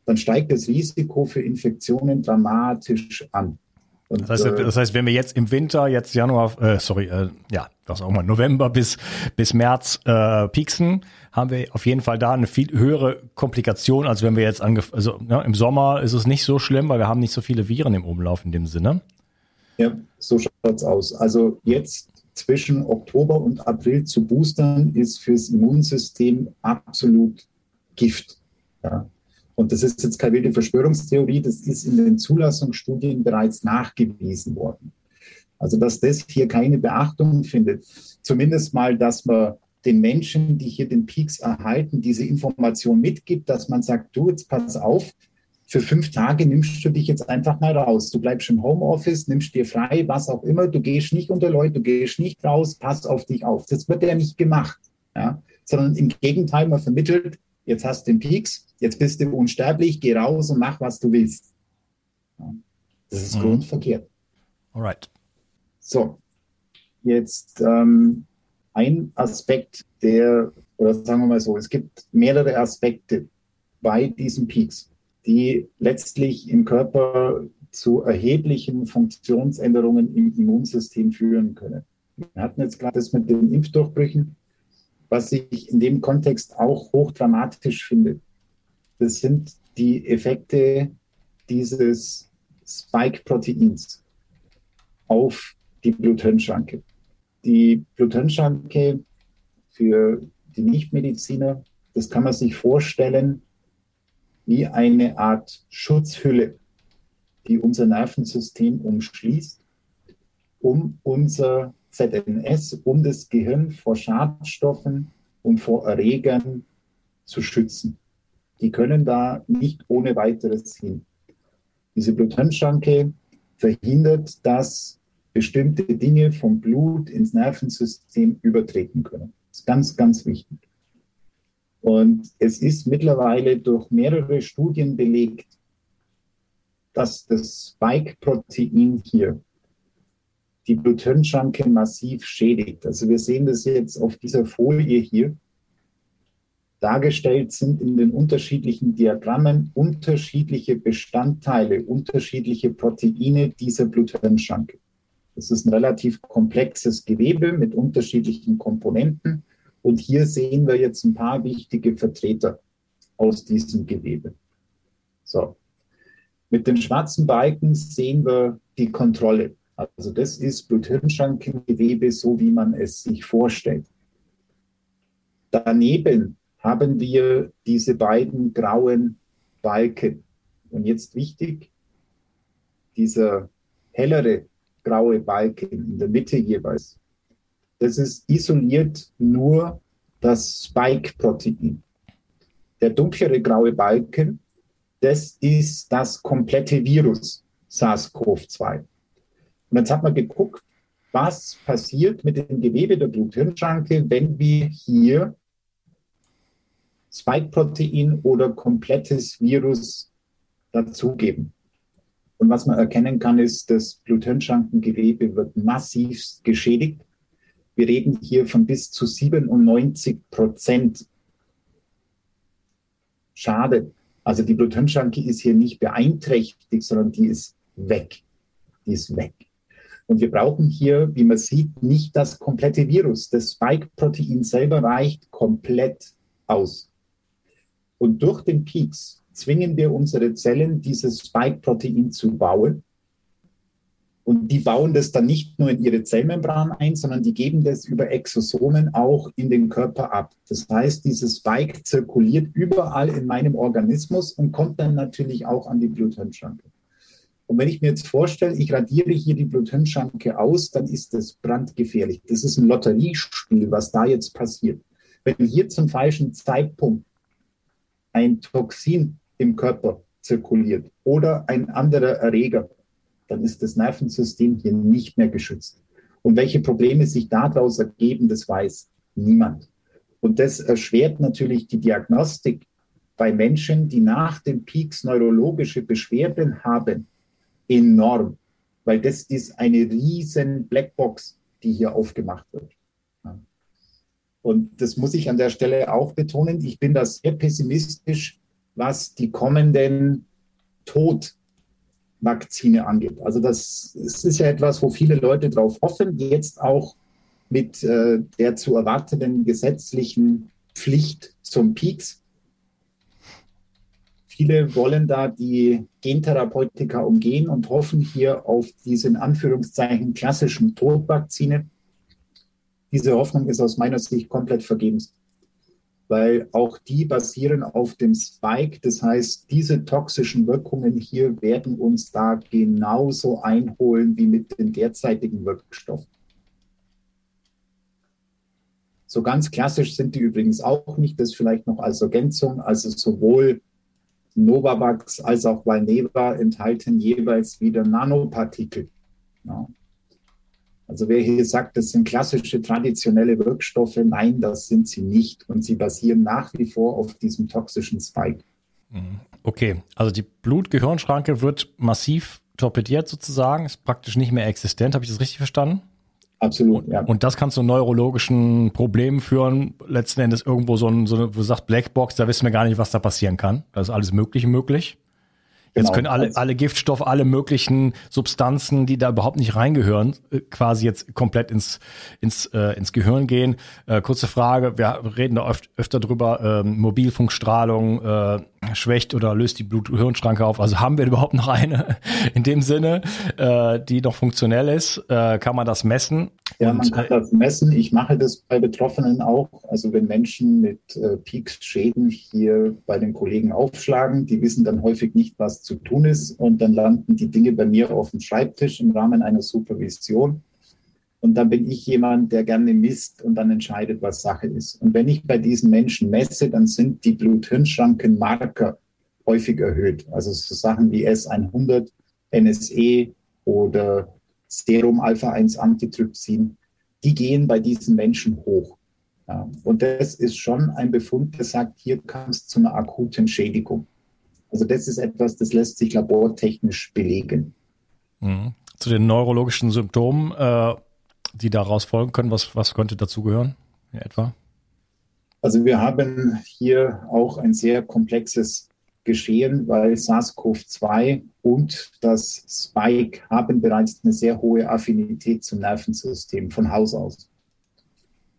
dann steigt das Risiko für Infektionen dramatisch an. Und, das, heißt, äh, das heißt, wenn wir jetzt im Winter, jetzt Januar, äh, sorry, äh, ja, was auch mal, November bis, bis März äh, pieksen, haben wir auf jeden Fall da eine viel höhere Komplikation, als wenn wir jetzt angef also ne, im Sommer ist es nicht so schlimm, weil wir haben nicht so viele Viren im Umlauf in dem Sinne. Ja, so schaut es aus. Also jetzt zwischen Oktober und April zu boostern, ist fürs Immunsystem absolut Gift. Ja. Und das ist jetzt keine wilde Verschwörungstheorie, das ist in den Zulassungsstudien bereits nachgewiesen worden. Also, dass das hier keine Beachtung findet, zumindest mal, dass man den Menschen, die hier den Peaks erhalten, diese Information mitgibt, dass man sagt, du, jetzt pass auf, für fünf Tage nimmst du dich jetzt einfach mal raus. Du bleibst im Homeoffice, nimmst dir frei, was auch immer. Du gehst nicht unter Leute, du gehst nicht raus, pass auf dich auf. Das wird ja nicht gemacht, ja? sondern im Gegenteil, man vermittelt, jetzt hast du den Peaks, jetzt bist du unsterblich, geh raus und mach, was du willst. Das ist mhm. grundverkehrt. Alright. So, jetzt ähm, ein Aspekt, der, oder sagen wir mal so, es gibt mehrere Aspekte bei diesen Peaks die letztlich im Körper zu erheblichen Funktionsänderungen im Immunsystem führen können. Wir hatten jetzt gerade das mit den Impfdurchbrüchen, was ich in dem Kontext auch hochdramatisch finde. Das sind die Effekte dieses Spike-Proteins auf die Bluthirnschranke. Die Bluthirnschranke für die Nichtmediziner, das kann man sich vorstellen wie eine Art Schutzhülle, die unser Nervensystem umschließt, um unser ZNS, um das Gehirn vor Schadstoffen und vor Erregern zu schützen. Die können da nicht ohne weiteres hin. Diese Bluthirnschranke verhindert, dass bestimmte Dinge vom Blut ins Nervensystem übertreten können. Das ist ganz, ganz wichtig. Und es ist mittlerweile durch mehrere Studien belegt, dass das Spike-Protein hier die Bluthirnschranke massiv schädigt. Also wir sehen das jetzt auf dieser Folie hier. dargestellt sind in den unterschiedlichen Diagrammen unterschiedliche Bestandteile, unterschiedliche Proteine dieser Bluthirnschranke. Das ist ein relativ komplexes Gewebe mit unterschiedlichen Komponenten. Und hier sehen wir jetzt ein paar wichtige Vertreter aus diesem Gewebe. So. Mit den schwarzen Balken sehen wir die Kontrolle. Also das ist Bluthirnschrankengewebe, so wie man es sich vorstellt. Daneben haben wir diese beiden grauen Balken. Und jetzt wichtig, dieser hellere graue Balken in der Mitte jeweils. Das ist isoliert nur das Spike-Protein. Der dunklere graue Balken, das ist das komplette Virus SARS-CoV-2. Und jetzt hat man geguckt, was passiert mit dem Gewebe der Bluthirnschranke, wenn wir hier Spike-Protein oder komplettes Virus dazugeben. Und was man erkennen kann, ist, das Bluthirnschrankengewebe wird massiv geschädigt. Wir reden hier von bis zu 97 Prozent Schade. Also die Bluthirnschranke ist hier nicht beeinträchtigt, sondern die ist weg. Die ist weg. Und wir brauchen hier, wie man sieht, nicht das komplette Virus. Das Spike-Protein selber reicht komplett aus. Und durch den Peaks zwingen wir unsere Zellen, dieses Spike-Protein zu bauen. Und die bauen das dann nicht nur in ihre Zellmembran ein, sondern die geben das über Exosomen auch in den Körper ab. Das heißt, dieses Spike zirkuliert überall in meinem Organismus und kommt dann natürlich auch an die Bluthirnschranke. Und wenn ich mir jetzt vorstelle, ich radiere hier die Bluthirnschranke aus, dann ist das brandgefährlich. Das ist ein Lotteriespiel, was da jetzt passiert. Wenn hier zum falschen Zeitpunkt ein Toxin im Körper zirkuliert oder ein anderer Erreger, dann ist das Nervensystem hier nicht mehr geschützt. Und welche Probleme sich daraus ergeben, das weiß niemand. Und das erschwert natürlich die Diagnostik bei Menschen, die nach den Peaks neurologische Beschwerden haben, enorm, weil das ist eine riesen Blackbox, die hier aufgemacht wird. Und das muss ich an der Stelle auch betonen. Ich bin da sehr pessimistisch, was die kommenden Todvakzine angeht. Also das, das ist ja etwas, wo viele Leute drauf hoffen, jetzt auch mit äh, der zu erwartenden gesetzlichen Pflicht zum Peaks. Viele wollen da die Gentherapeutika umgehen und hoffen hier auf diese in Anführungszeichen klassischen Todvakzine. Diese Hoffnung ist aus meiner Sicht komplett vergebens weil auch die basieren auf dem Spike. Das heißt, diese toxischen Wirkungen hier werden uns da genauso einholen wie mit den derzeitigen Wirkstoffen. So ganz klassisch sind die übrigens auch nicht, das vielleicht noch als Ergänzung. Also sowohl Novavax als auch Valneva enthalten jeweils wieder Nanopartikel. Ja. Also wer hier sagt, das sind klassische traditionelle Wirkstoffe, nein, das sind sie nicht. Und sie basieren nach wie vor auf diesem toxischen Spike. Mhm. Okay, also die Blut-Gehirnschranke wird massiv torpediert sozusagen, ist praktisch nicht mehr existent. Habe ich das richtig verstanden? Absolut, ja. Und das kann zu neurologischen Problemen führen. Letzten Endes irgendwo so ein, so eine, wo du sagst Blackbox, da wissen wir gar nicht, was da passieren kann. Da ist alles Mögliche möglich. Jetzt genau. können alle, also alle Giftstoffe, alle möglichen Substanzen, die da überhaupt nicht reingehören, äh, quasi jetzt komplett ins, ins, äh, ins Gehirn gehen. Äh, kurze Frage, wir reden da öf öfter drüber, äh, Mobilfunkstrahlung äh, schwächt oder löst die Blut-Hirn-Schranke auf. Also haben wir überhaupt noch eine (laughs) in dem Sinne, äh, die noch funktionell ist? Äh, kann man das messen? Ja, Und, man kann das messen. Ich mache das bei Betroffenen auch. Also wenn Menschen mit äh, Peaks-Schäden hier bei den Kollegen aufschlagen, die wissen dann häufig nicht, was zu tun ist. Und dann landen die Dinge bei mir auf dem Schreibtisch im Rahmen einer Supervision. Und dann bin ich jemand, der gerne misst und dann entscheidet, was Sache ist. Und wenn ich bei diesen Menschen messe, dann sind die Blut-Hirn-Schranken-Marker häufig erhöht. Also so Sachen wie S100, NSE oder Serum Alpha-1-Antitrypsin, die gehen bei diesen Menschen hoch. Ja, und das ist schon ein Befund, der sagt, hier kam es zu einer akuten Schädigung. Also das ist etwas, das lässt sich labortechnisch belegen. Mhm. Zu den neurologischen Symptomen, äh, die daraus folgen können, was, was könnte dazugehören in etwa? Also wir haben hier auch ein sehr komplexes Geschehen, weil SARS-CoV-2 und das Spike haben bereits eine sehr hohe Affinität zum Nervensystem von Haus aus.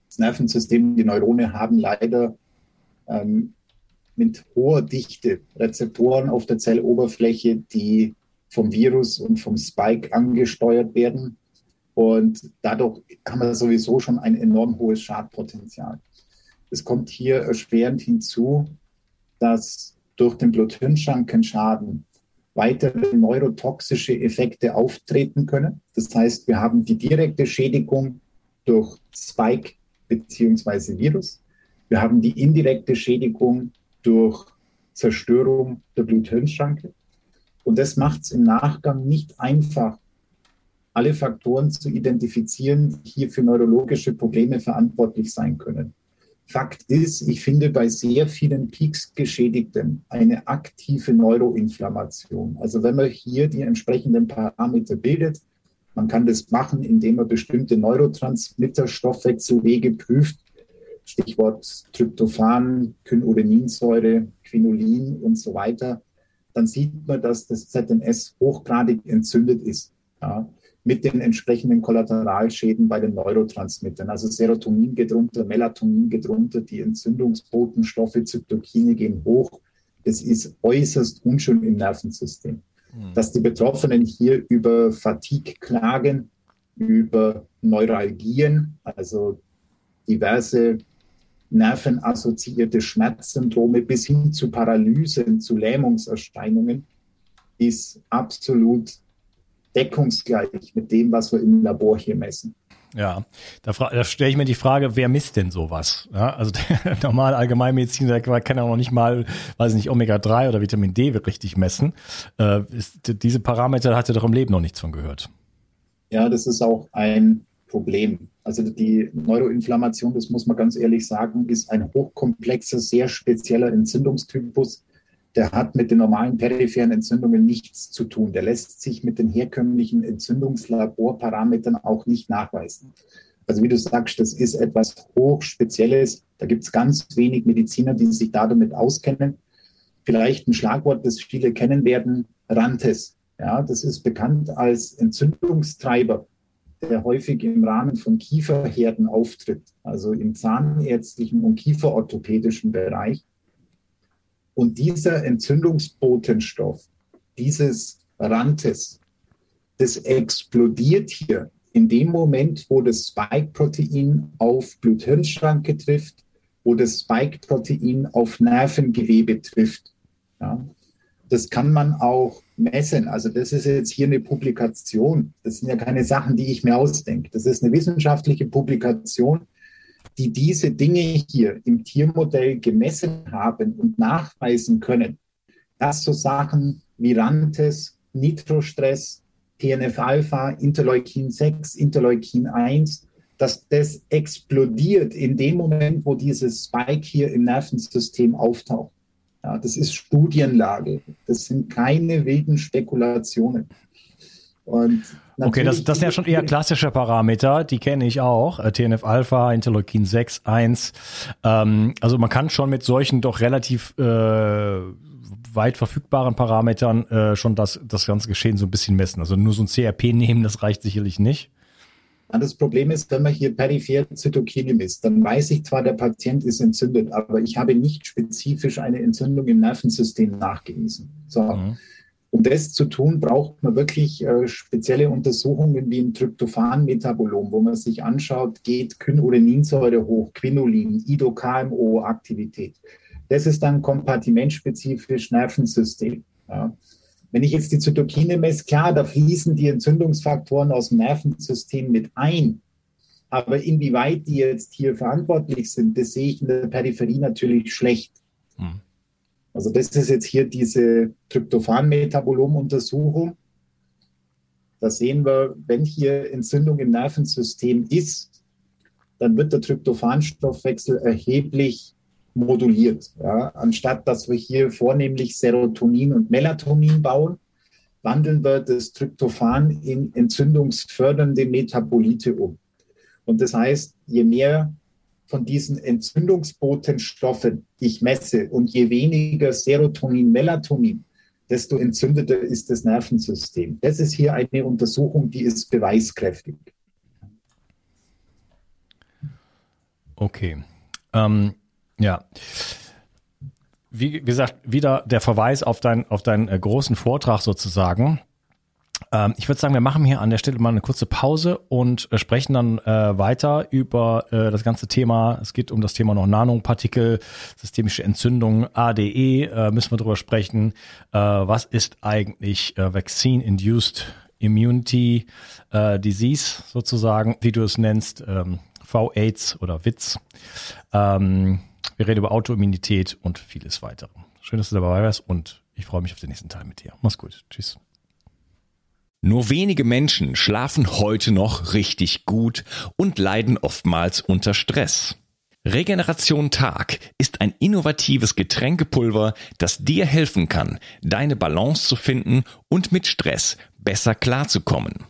Das Nervensystem, die Neurone haben leider ähm, mit hoher Dichte Rezeptoren auf der Zelloberfläche, die vom Virus und vom Spike angesteuert werden. Und dadurch haben wir sowieso schon ein enorm hohes Schadpotenzial. Es kommt hier erschwerend hinzu, dass durch den Blut-Hirn-Schranken-Schaden weitere neurotoxische Effekte auftreten können. Das heißt, wir haben die direkte Schädigung durch Spike bzw. Virus. Wir haben die indirekte Schädigung durch Zerstörung der Blut-Hirn-Schranke. Und das macht es im Nachgang nicht einfach, alle Faktoren zu identifizieren, die hier für neurologische Probleme verantwortlich sein können. Fakt ist, ich finde bei sehr vielen Peaks-Geschädigten eine aktive Neuroinflammation. Also wenn man hier die entsprechenden Parameter bildet, man kann das machen, indem man bestimmte Neurotransmitter-Stoffwechselwege prüft, Stichwort Tryptophan, Kynureninsäure, Quinolin und so weiter, dann sieht man, dass das ZNS hochgradig entzündet ist. Ja mit den entsprechenden Kollateralschäden bei den Neurotransmittern. Also Serotonin geht runter, Melatonin geht runter, die Entzündungsbotenstoffe, Zytokine gehen hoch. Es ist äußerst unschön im Nervensystem. Mhm. Dass die Betroffenen hier über Fatigue klagen, über Neuralgien, also diverse nervenassoziierte Schmerzsyndrome bis hin zu Paralysen, zu Lähmungserscheinungen, ist absolut deckungsgleich mit dem, was wir im Labor hier messen. Ja, da, da stelle ich mir die Frage, wer misst denn sowas? Ja, also der (laughs) normale Allgemeinmediziner kann auch noch nicht mal, weiß nicht, Omega-3 oder Vitamin D richtig messen. Äh, ist, diese Parameter hat er doch im Leben noch nichts von gehört. Ja, das ist auch ein Problem. Also die Neuroinflammation, das muss man ganz ehrlich sagen, ist ein hochkomplexer, sehr spezieller Entzündungstypus, der hat mit den normalen peripheren Entzündungen nichts zu tun. Der lässt sich mit den herkömmlichen Entzündungslaborparametern auch nicht nachweisen. Also wie du sagst, das ist etwas Hochspezielles. Da gibt es ganz wenig Mediziner, die sich da damit auskennen. Vielleicht ein Schlagwort, das viele kennen werden, Rantes. Ja, das ist bekannt als Entzündungstreiber, der häufig im Rahmen von Kieferherden auftritt, also im zahnärztlichen und kieferorthopädischen Bereich. Und dieser Entzündungsbotenstoff, dieses Rantes, das explodiert hier in dem Moment, wo das Spike-Protein auf Blut-Hirn-Schranke trifft, wo das Spike-Protein auf Nervengewebe trifft. Ja. Das kann man auch messen. Also das ist jetzt hier eine Publikation. Das sind ja keine Sachen, die ich mir ausdenke. Das ist eine wissenschaftliche Publikation, die diese Dinge hier im Tiermodell gemessen haben und nachweisen können, dass so Sachen wie Rantes, Nitrostress, TNF-Alpha, Interleukin 6, Interleukin 1, dass das explodiert in dem Moment, wo dieses Spike hier im Nervensystem auftaucht. Ja, das ist Studienlage. Das sind keine wilden Spekulationen. Und okay, das, das sind ja schon eher klassische Parameter, die kenne ich auch. Äh, TNF-Alpha, Interleukin 6, 1. Ähm, also man kann schon mit solchen doch relativ äh, weit verfügbaren Parametern äh, schon das, das ganze Geschehen so ein bisschen messen. Also nur so ein CRP nehmen, das reicht sicherlich nicht. Das Problem ist, wenn man hier peripher Zytokine misst, dann weiß ich zwar, der Patient ist entzündet, aber ich habe nicht spezifisch eine Entzündung im Nervensystem nachgewiesen. So. Mhm. Um das zu tun, braucht man wirklich äh, spezielle Untersuchungen wie ein Tryptophan-Metabolom, wo man sich anschaut, geht Kynureninsäure hoch, Quinolin, IDO-KMO-Aktivität. Das ist dann kompartimentspezifisch Nervensystem. Ja. Wenn ich jetzt die Zytokine messe, klar, da fließen die Entzündungsfaktoren aus dem Nervensystem mit ein. Aber inwieweit die jetzt hier verantwortlich sind, das sehe ich in der Peripherie natürlich schlecht. Hm. Also das ist jetzt hier diese Tryptophan-Metabolom-Untersuchung. Da sehen wir, wenn hier Entzündung im Nervensystem ist, dann wird der Tryptophanstoffwechsel erheblich moduliert. Ja. Anstatt dass wir hier vornehmlich Serotonin und Melatonin bauen, wandeln wir das Tryptophan in entzündungsfördernde Metabolite um. Und das heißt, je mehr von diesen Entzündungsbotenstoffen ich messe und je weniger Serotonin, Melatonin, desto entzündeter ist das Nervensystem. Das ist hier eine Untersuchung, die ist beweiskräftig. Okay. Ähm, ja. Wie gesagt, wieder der Verweis auf, dein, auf deinen äh, großen Vortrag sozusagen. Ähm, ich würde sagen, wir machen hier an der Stelle mal eine kurze Pause und äh, sprechen dann äh, weiter über äh, das ganze Thema. Es geht um das Thema noch Nanopartikel, systemische Entzündung, ADE, äh, müssen wir drüber sprechen. Äh, was ist eigentlich äh, Vaccine-Induced Immunity Disease sozusagen, wie du es nennst, ähm, V-AIDS oder WITS. Ähm, wir reden über Autoimmunität und vieles weitere. Schön, dass du dabei warst und ich freue mich auf den nächsten Teil mit dir. Mach's gut. Tschüss. Nur wenige Menschen schlafen heute noch richtig gut und leiden oftmals unter Stress. Regeneration Tag ist ein innovatives Getränkepulver, das dir helfen kann, deine Balance zu finden und mit Stress besser klarzukommen.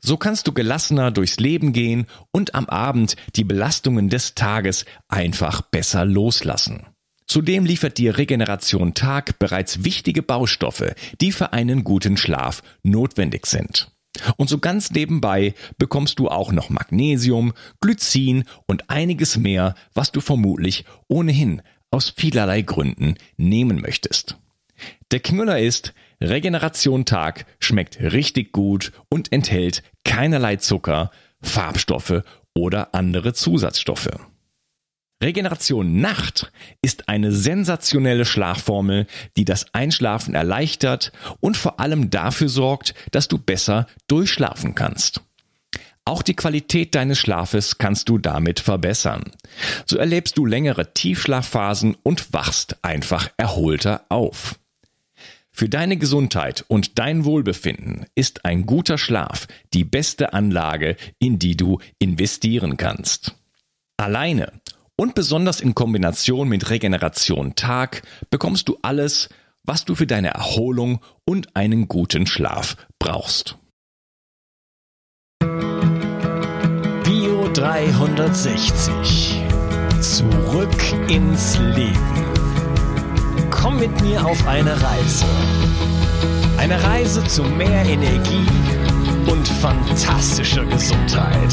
So kannst du gelassener durchs Leben gehen und am Abend die Belastungen des Tages einfach besser loslassen. Zudem liefert dir Regeneration Tag bereits wichtige Baustoffe, die für einen guten Schlaf notwendig sind. Und so ganz nebenbei bekommst du auch noch Magnesium, Glycin und einiges mehr, was du vermutlich ohnehin aus vielerlei Gründen nehmen möchtest. Der Knüller ist, Regeneration Tag schmeckt richtig gut und enthält keinerlei Zucker, Farbstoffe oder andere Zusatzstoffe. Regeneration Nacht ist eine sensationelle Schlafformel, die das Einschlafen erleichtert und vor allem dafür sorgt, dass du besser durchschlafen kannst. Auch die Qualität deines Schlafes kannst du damit verbessern. So erlebst du längere Tiefschlafphasen und wachst einfach erholter auf. Für deine Gesundheit und dein Wohlbefinden ist ein guter Schlaf die beste Anlage, in die du investieren kannst. Alleine und besonders in Kombination mit Regeneration Tag bekommst du alles, was du für deine Erholung und einen guten Schlaf brauchst. Bio 360. Zurück ins Leben. Komm mit mir auf eine Reise. Eine Reise zu mehr Energie und fantastischer Gesundheit.